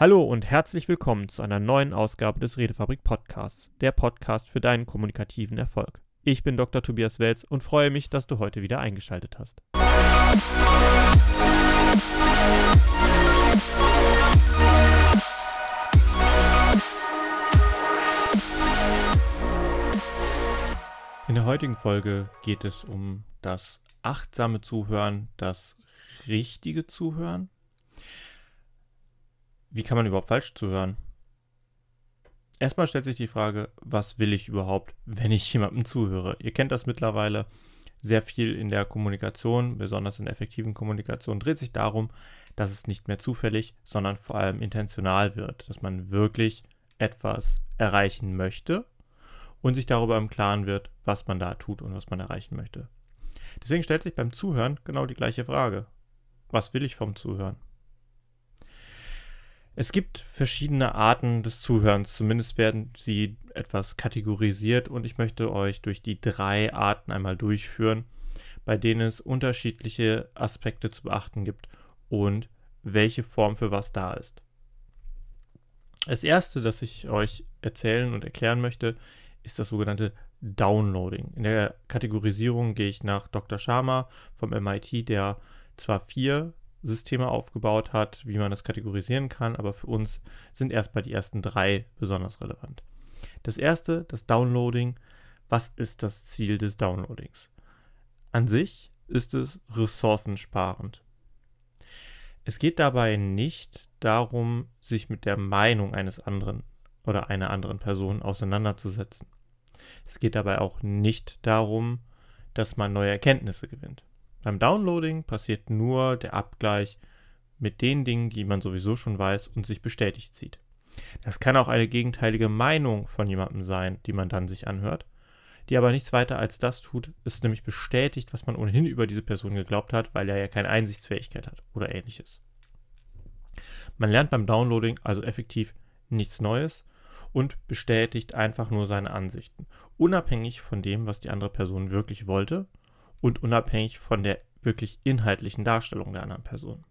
Hallo und herzlich willkommen zu einer neuen Ausgabe des Redefabrik Podcasts, der Podcast für deinen kommunikativen Erfolg. Ich bin Dr. Tobias Welz und freue mich, dass du heute wieder eingeschaltet hast. In der heutigen Folge geht es um das achtsame Zuhören, das richtige Zuhören wie kann man überhaupt falsch zuhören? Erstmal stellt sich die Frage, was will ich überhaupt, wenn ich jemandem zuhöre? Ihr kennt das mittlerweile sehr viel in der Kommunikation, besonders in der effektiven Kommunikation, dreht sich darum, dass es nicht mehr zufällig, sondern vor allem intentional wird, dass man wirklich etwas erreichen möchte und sich darüber im Klaren wird, was man da tut und was man erreichen möchte. Deswegen stellt sich beim Zuhören genau die gleiche Frage. Was will ich vom Zuhören? Es gibt verschiedene Arten des Zuhörens, zumindest werden sie etwas kategorisiert und ich möchte euch durch die drei Arten einmal durchführen, bei denen es unterschiedliche Aspekte zu beachten gibt und welche Form für was da ist. Das erste, das ich euch erzählen und erklären möchte, ist das sogenannte Downloading. In der Kategorisierung gehe ich nach Dr. Sharma vom MIT, der zwar vier Systeme aufgebaut hat, wie man das kategorisieren kann, aber für uns sind erstmal die ersten drei besonders relevant. Das erste, das Downloading. Was ist das Ziel des Downloadings? An sich ist es ressourcensparend. Es geht dabei nicht darum, sich mit der Meinung eines anderen oder einer anderen Person auseinanderzusetzen. Es geht dabei auch nicht darum, dass man neue Erkenntnisse gewinnt. Beim Downloading passiert nur der Abgleich mit den Dingen, die man sowieso schon weiß und sich bestätigt sieht. Das kann auch eine gegenteilige Meinung von jemandem sein, die man dann sich anhört, die aber nichts weiter als das tut, ist nämlich bestätigt, was man ohnehin über diese Person geglaubt hat, weil er ja keine Einsichtsfähigkeit hat oder ähnliches. Man lernt beim Downloading also effektiv nichts Neues und bestätigt einfach nur seine Ansichten, unabhängig von dem, was die andere Person wirklich wollte und unabhängig von der wirklich inhaltlichen Darstellung der anderen Person.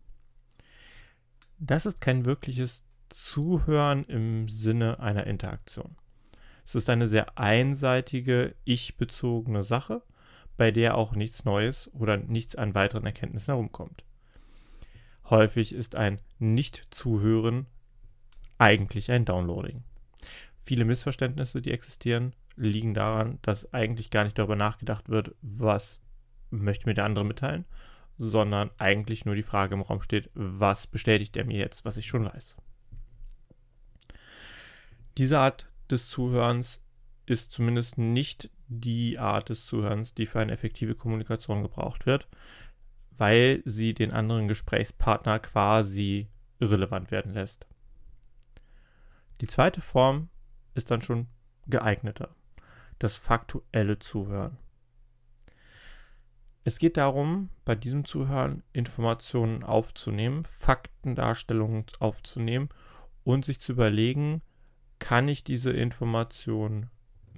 Das ist kein wirkliches Zuhören im Sinne einer Interaktion. Es ist eine sehr einseitige, ich-bezogene Sache, bei der auch nichts Neues oder nichts an weiteren Erkenntnissen herumkommt. Häufig ist ein Nicht-Zuhören eigentlich ein Downloading. Viele Missverständnisse, die existieren, liegen daran, dass eigentlich gar nicht darüber nachgedacht wird, was möchte mir der andere mitteilen, sondern eigentlich nur die Frage im Raum steht, was bestätigt er mir jetzt, was ich schon weiß. Diese Art des Zuhörens ist zumindest nicht die Art des Zuhörens, die für eine effektive Kommunikation gebraucht wird, weil sie den anderen Gesprächspartner quasi irrelevant werden lässt. Die zweite Form ist dann schon geeigneter, das faktuelle Zuhören. Es geht darum, bei diesem Zuhören Informationen aufzunehmen, Faktendarstellungen aufzunehmen und sich zu überlegen, kann ich diese Information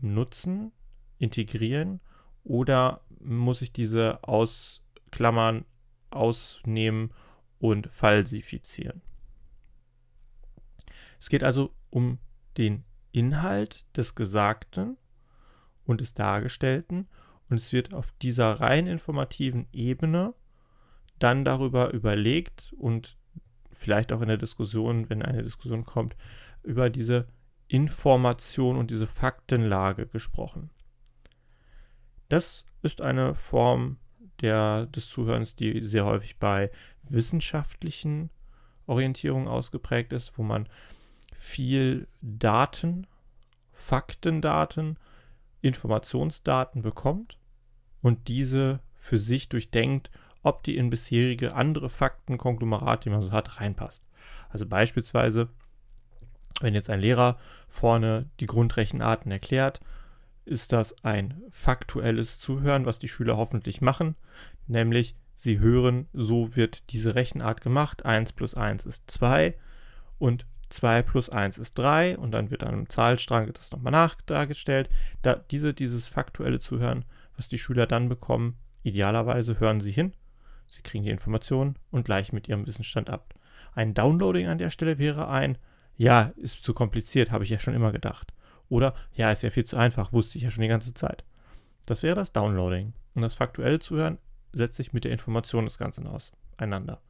nutzen, integrieren oder muss ich diese ausklammern, ausnehmen und falsifizieren. Es geht also um den Inhalt des Gesagten und des Dargestellten und es wird auf dieser rein informativen Ebene dann darüber überlegt und vielleicht auch in der Diskussion, wenn eine Diskussion kommt, über diese Information und diese Faktenlage gesprochen. Das ist eine Form der, des Zuhörens, die sehr häufig bei wissenschaftlichen Orientierungen ausgeprägt ist, wo man viel Daten, Faktendaten, Informationsdaten bekommt und diese für sich durchdenkt, ob die in bisherige andere Faktenkonglomerate, die man so hat, reinpasst. Also beispielsweise, wenn jetzt ein Lehrer vorne die Grundrechenarten erklärt, ist das ein faktuelles Zuhören, was die Schüler hoffentlich machen, nämlich sie hören, so wird diese Rechenart gemacht, 1 plus 1 ist 2 und 2 plus 1 ist 3 und dann wird an einem Zahlstrang das nochmal nachdargestellt. Da diese, dieses faktuelle Zuhören was die Schüler dann bekommen, idealerweise hören sie hin, sie kriegen die Informationen und gleichen mit ihrem Wissensstand ab. Ein Downloading an der Stelle wäre ein, ja, ist zu kompliziert, habe ich ja schon immer gedacht. Oder, ja, ist ja viel zu einfach, wusste ich ja schon die ganze Zeit. Das wäre das Downloading. Und das faktuelle Zuhören setzt sich mit der Information des Ganzen auseinander.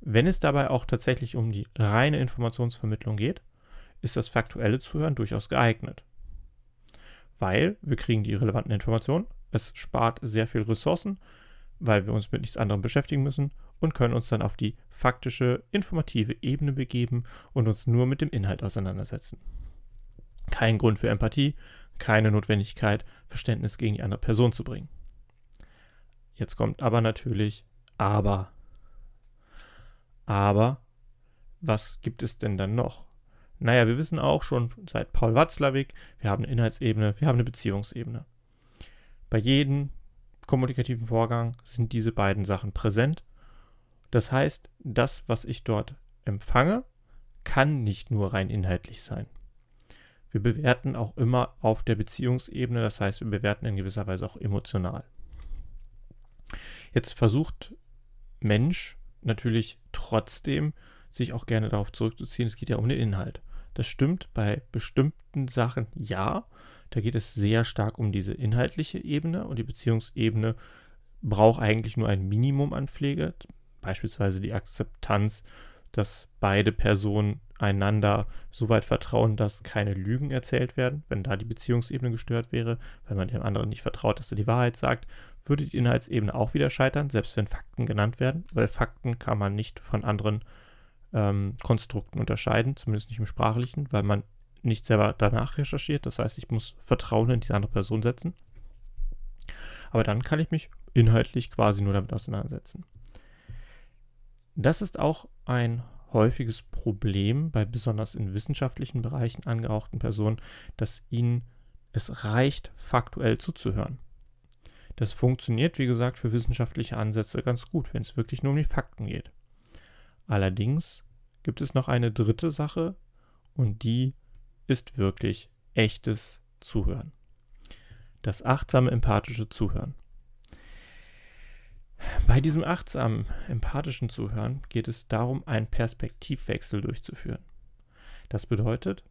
Wenn es dabei auch tatsächlich um die reine Informationsvermittlung geht, ist das faktuelle Zuhören durchaus geeignet. Weil wir kriegen die relevanten Informationen, es spart sehr viel Ressourcen, weil wir uns mit nichts anderem beschäftigen müssen und können uns dann auf die faktische, informative Ebene begeben und uns nur mit dem Inhalt auseinandersetzen. Kein Grund für Empathie, keine Notwendigkeit, Verständnis gegen die andere Person zu bringen. Jetzt kommt aber natürlich aber. Aber was gibt es denn dann noch? Naja, wir wissen auch schon seit Paul Watzlawick, wir haben eine Inhaltsebene, wir haben eine Beziehungsebene. Bei jedem kommunikativen Vorgang sind diese beiden Sachen präsent. Das heißt, das, was ich dort empfange, kann nicht nur rein inhaltlich sein. Wir bewerten auch immer auf der Beziehungsebene, das heißt, wir bewerten in gewisser Weise auch emotional. Jetzt versucht Mensch natürlich trotzdem, sich auch gerne darauf zurückzuziehen, es geht ja um den Inhalt. Das stimmt bei bestimmten Sachen ja, da geht es sehr stark um diese inhaltliche Ebene und die Beziehungsebene braucht eigentlich nur ein Minimum an Pflege, beispielsweise die Akzeptanz, dass beide Personen einander so weit vertrauen, dass keine Lügen erzählt werden. Wenn da die Beziehungsebene gestört wäre, weil man dem anderen nicht vertraut, dass er die Wahrheit sagt, würde die Inhaltsebene auch wieder scheitern, selbst wenn Fakten genannt werden, weil Fakten kann man nicht von anderen ähm, Konstrukten unterscheiden, zumindest nicht im sprachlichen, weil man nicht selber danach recherchiert. Das heißt, ich muss Vertrauen in diese andere Person setzen. Aber dann kann ich mich inhaltlich quasi nur damit auseinandersetzen. Das ist auch ein häufiges Problem bei besonders in wissenschaftlichen Bereichen angehauchten Personen, dass ihnen es reicht, faktuell zuzuhören. Das funktioniert, wie gesagt, für wissenschaftliche Ansätze ganz gut, wenn es wirklich nur um die Fakten geht. Allerdings gibt es noch eine dritte Sache und die ist wirklich echtes Zuhören. Das achtsame, empathische Zuhören. Bei diesem achtsamen, empathischen Zuhören geht es darum, einen Perspektivwechsel durchzuführen. Das bedeutet,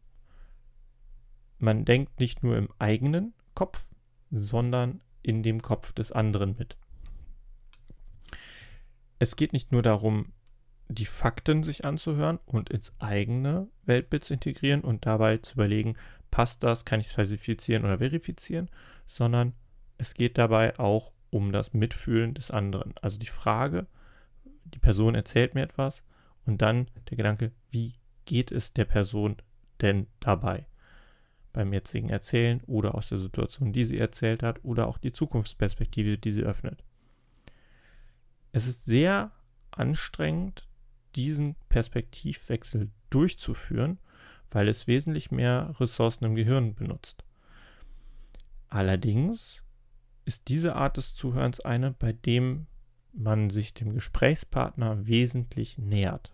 man denkt nicht nur im eigenen Kopf, sondern in dem Kopf des anderen mit. Es geht nicht nur darum, die Fakten sich anzuhören und ins eigene Weltbild zu integrieren und dabei zu überlegen, passt das, kann ich es falsifizieren oder verifizieren, sondern es geht dabei auch um das Mitfühlen des anderen. Also die Frage, die Person erzählt mir etwas und dann der Gedanke, wie geht es der Person denn dabei? Beim jetzigen Erzählen oder aus der Situation, die sie erzählt hat oder auch die Zukunftsperspektive, die sie öffnet. Es ist sehr anstrengend, diesen Perspektivwechsel durchzuführen, weil es wesentlich mehr Ressourcen im Gehirn benutzt. Allerdings ist diese Art des Zuhörens eine, bei dem man sich dem Gesprächspartner wesentlich nähert.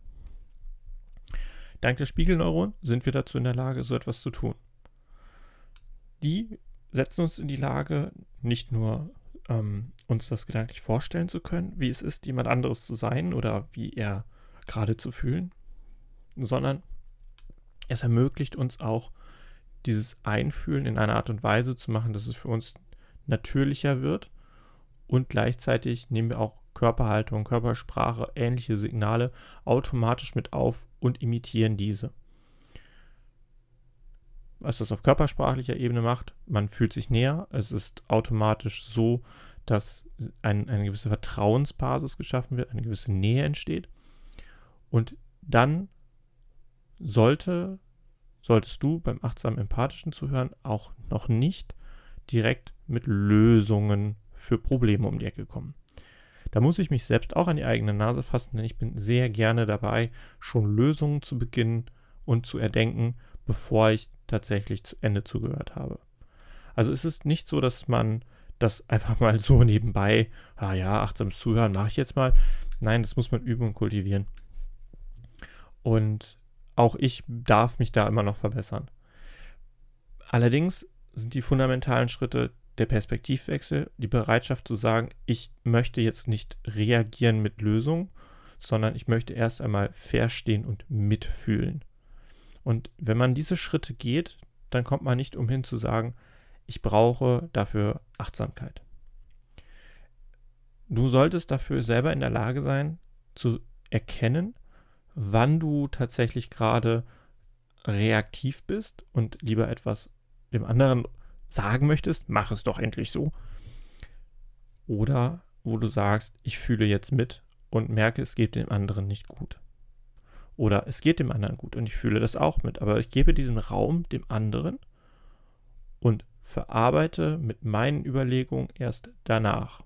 Dank der Spiegelneuronen sind wir dazu in der Lage, so etwas zu tun. Die setzen uns in die Lage, nicht nur ähm, uns das gedanklich vorstellen zu können, wie es ist, jemand anderes zu sein oder wie er gerade zu fühlen, sondern es ermöglicht uns auch, dieses Einfühlen in einer Art und Weise zu machen, dass es für uns natürlicher wird und gleichzeitig nehmen wir auch Körperhaltung, Körpersprache, ähnliche Signale automatisch mit auf und imitieren diese. Was das auf körpersprachlicher Ebene macht, man fühlt sich näher, es ist automatisch so, dass ein, eine gewisse Vertrauensbasis geschaffen wird, eine gewisse Nähe entsteht. Und dann sollte, solltest du beim achtsamen empathischen Zuhören auch noch nicht direkt mit Lösungen für Probleme um die Ecke kommen. Da muss ich mich selbst auch an die eigene Nase fassen, denn ich bin sehr gerne dabei, schon Lösungen zu beginnen und zu erdenken, bevor ich tatsächlich zu Ende zugehört habe. Also es ist nicht so, dass man das einfach mal so nebenbei, ah ja, achtsames Zuhören mache ich jetzt mal. Nein, das muss man üben und kultivieren. Und auch ich darf mich da immer noch verbessern. Allerdings sind die fundamentalen Schritte der Perspektivwechsel, die Bereitschaft zu sagen, ich möchte jetzt nicht reagieren mit Lösungen, sondern ich möchte erst einmal verstehen und mitfühlen. Und wenn man diese Schritte geht, dann kommt man nicht umhin zu sagen, ich brauche dafür Achtsamkeit. Du solltest dafür selber in der Lage sein, zu erkennen, wann du tatsächlich gerade reaktiv bist und lieber etwas dem anderen sagen möchtest, mach es doch endlich so. Oder wo du sagst, ich fühle jetzt mit und merke, es geht dem anderen nicht gut. Oder es geht dem anderen gut und ich fühle das auch mit, aber ich gebe diesen Raum dem anderen und verarbeite mit meinen Überlegungen erst danach.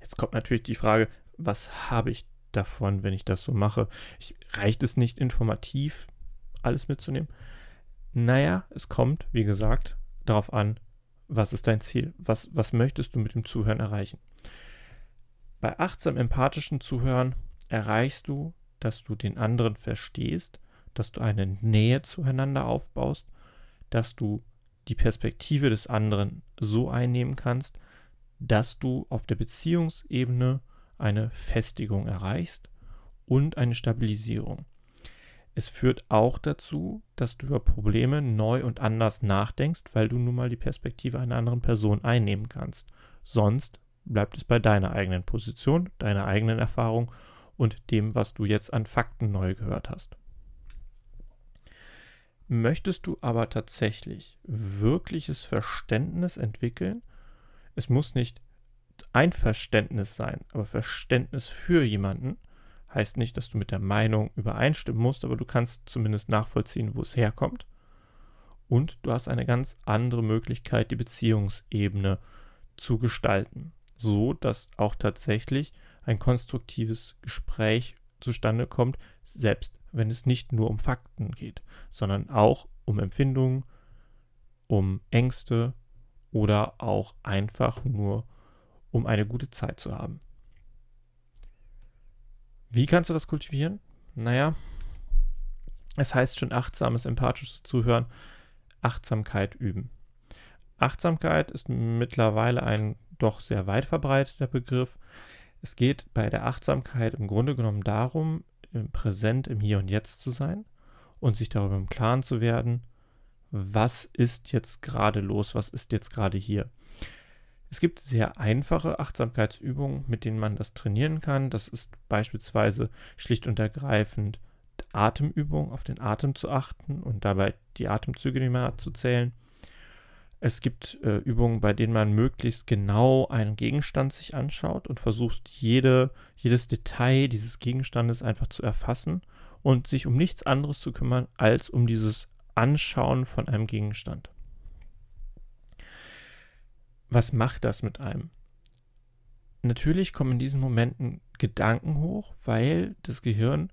Jetzt kommt natürlich die Frage, was habe ich davon, wenn ich das so mache? Ich, reicht es nicht informativ, alles mitzunehmen? Naja, es kommt, wie gesagt, darauf an, was ist dein Ziel? Was, was möchtest du mit dem Zuhören erreichen? Bei achtsam empathischen Zuhören erreichst du, dass du den anderen verstehst, dass du eine Nähe zueinander aufbaust, dass du die Perspektive des anderen so einnehmen kannst, dass du auf der Beziehungsebene eine Festigung erreichst und eine Stabilisierung. Es führt auch dazu, dass du über Probleme neu und anders nachdenkst, weil du nun mal die Perspektive einer anderen Person einnehmen kannst. Sonst bleibt es bei deiner eigenen Position, deiner eigenen Erfahrung und dem, was du jetzt an Fakten neu gehört hast. Möchtest du aber tatsächlich wirkliches Verständnis entwickeln, es muss nicht Einverständnis sein, aber Verständnis für jemanden heißt nicht, dass du mit der Meinung übereinstimmen musst, aber du kannst zumindest nachvollziehen, wo es herkommt. Und du hast eine ganz andere Möglichkeit, die Beziehungsebene zu gestalten, so dass auch tatsächlich ein konstruktives Gespräch zustande kommt, selbst wenn es nicht nur um Fakten geht, sondern auch um Empfindungen, um Ängste oder auch einfach nur um eine gute Zeit zu haben. Wie kannst du das kultivieren? Naja, es heißt schon achtsames, empathisches Zuhören, Achtsamkeit üben. Achtsamkeit ist mittlerweile ein doch sehr weit verbreiteter Begriff. Es geht bei der Achtsamkeit im Grunde genommen darum, im Präsent, im Hier und Jetzt zu sein und sich darüber im Klaren zu werden, was ist jetzt gerade los, was ist jetzt gerade hier. Es gibt sehr einfache Achtsamkeitsübungen, mit denen man das trainieren kann. Das ist beispielsweise schlicht und ergreifend Atemübung, auf den Atem zu achten und dabei die Atemzüge, die man hat, zu zählen. Es gibt äh, Übungen, bei denen man möglichst genau einen Gegenstand sich anschaut und versucht, jede, jedes Detail dieses Gegenstandes einfach zu erfassen und sich um nichts anderes zu kümmern, als um dieses Anschauen von einem Gegenstand. Was macht das mit einem? Natürlich kommen in diesen Momenten Gedanken hoch, weil das Gehirn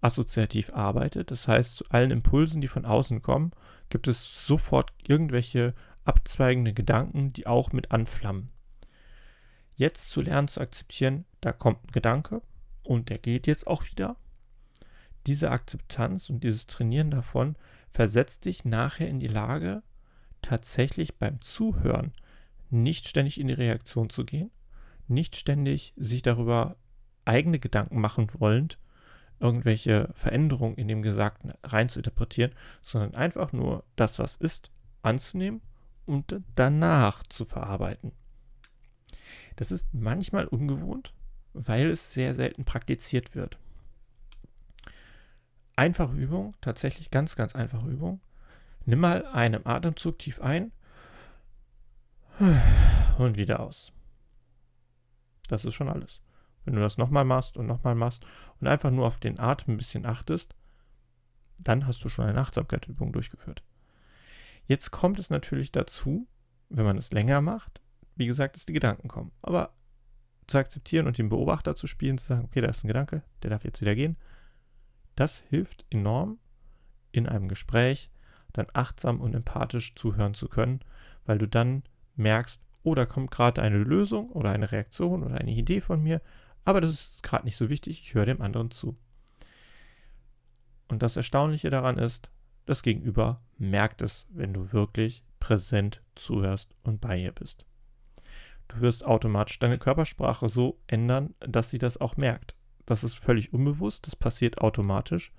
assoziativ arbeitet. Das heißt, zu allen Impulsen, die von außen kommen, gibt es sofort irgendwelche abzweigende Gedanken, die auch mit anflammen. Jetzt zu lernen zu akzeptieren, da kommt ein Gedanke und der geht jetzt auch wieder. Diese Akzeptanz und dieses Trainieren davon versetzt dich nachher in die Lage, tatsächlich beim Zuhören nicht ständig in die Reaktion zu gehen, nicht ständig sich darüber eigene Gedanken machen wollend, irgendwelche Veränderungen in dem Gesagten rein zu interpretieren, sondern einfach nur das, was ist, anzunehmen und danach zu verarbeiten. Das ist manchmal ungewohnt, weil es sehr selten praktiziert wird. Einfache Übung, tatsächlich ganz, ganz einfache Übung. Nimm mal einen Atemzug tief ein und wieder aus. Das ist schon alles. Wenn du das nochmal machst und nochmal machst und einfach nur auf den Atem ein bisschen achtest, dann hast du schon eine Achtsamkeitsübung durchgeführt. Jetzt kommt es natürlich dazu, wenn man es länger macht, wie gesagt, dass die Gedanken kommen. Aber zu akzeptieren und den Beobachter zu spielen, zu sagen, okay, da ist ein Gedanke, der darf jetzt wieder gehen, das hilft enorm in einem Gespräch dann achtsam und empathisch zuhören zu können, weil du dann merkst, oh, da kommt gerade eine Lösung oder eine Reaktion oder eine Idee von mir, aber das ist gerade nicht so wichtig, ich höre dem anderen zu. Und das Erstaunliche daran ist, das Gegenüber merkt es, wenn du wirklich präsent zuhörst und bei ihr bist. Du wirst automatisch deine Körpersprache so ändern, dass sie das auch merkt. Das ist völlig unbewusst, das passiert automatisch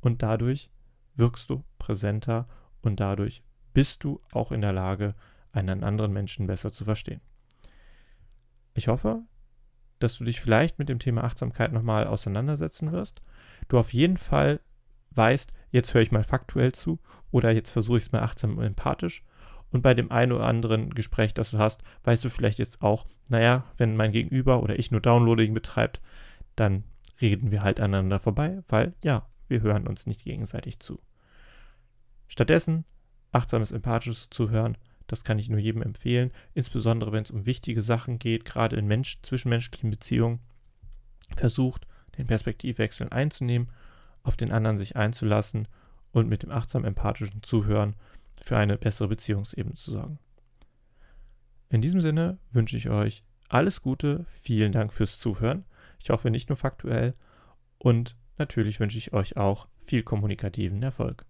und dadurch wirkst du präsenter und dadurch bist du auch in der Lage, einen anderen Menschen besser zu verstehen. Ich hoffe, dass du dich vielleicht mit dem Thema Achtsamkeit nochmal auseinandersetzen wirst. Du auf jeden Fall weißt, jetzt höre ich mal faktuell zu oder jetzt versuche ich es mal achtsam und empathisch. Und bei dem einen oder anderen Gespräch, das du hast, weißt du vielleicht jetzt auch, naja, wenn mein Gegenüber oder ich nur Downloading betreibt, dann reden wir halt aneinander vorbei, weil ja, wir hören uns nicht gegenseitig zu. Stattdessen achtsames, empathisches Zuhören das kann ich nur jedem empfehlen, insbesondere wenn es um wichtige Sachen geht, gerade in Mensch zwischenmenschlichen Beziehungen. Versucht, den Perspektivwechsel einzunehmen, auf den anderen sich einzulassen und mit dem achtsam empathischen Zuhören für eine bessere Beziehungsebene zu sorgen. In diesem Sinne wünsche ich euch alles Gute, vielen Dank fürs Zuhören. Ich hoffe nicht nur faktuell und natürlich wünsche ich euch auch viel kommunikativen Erfolg.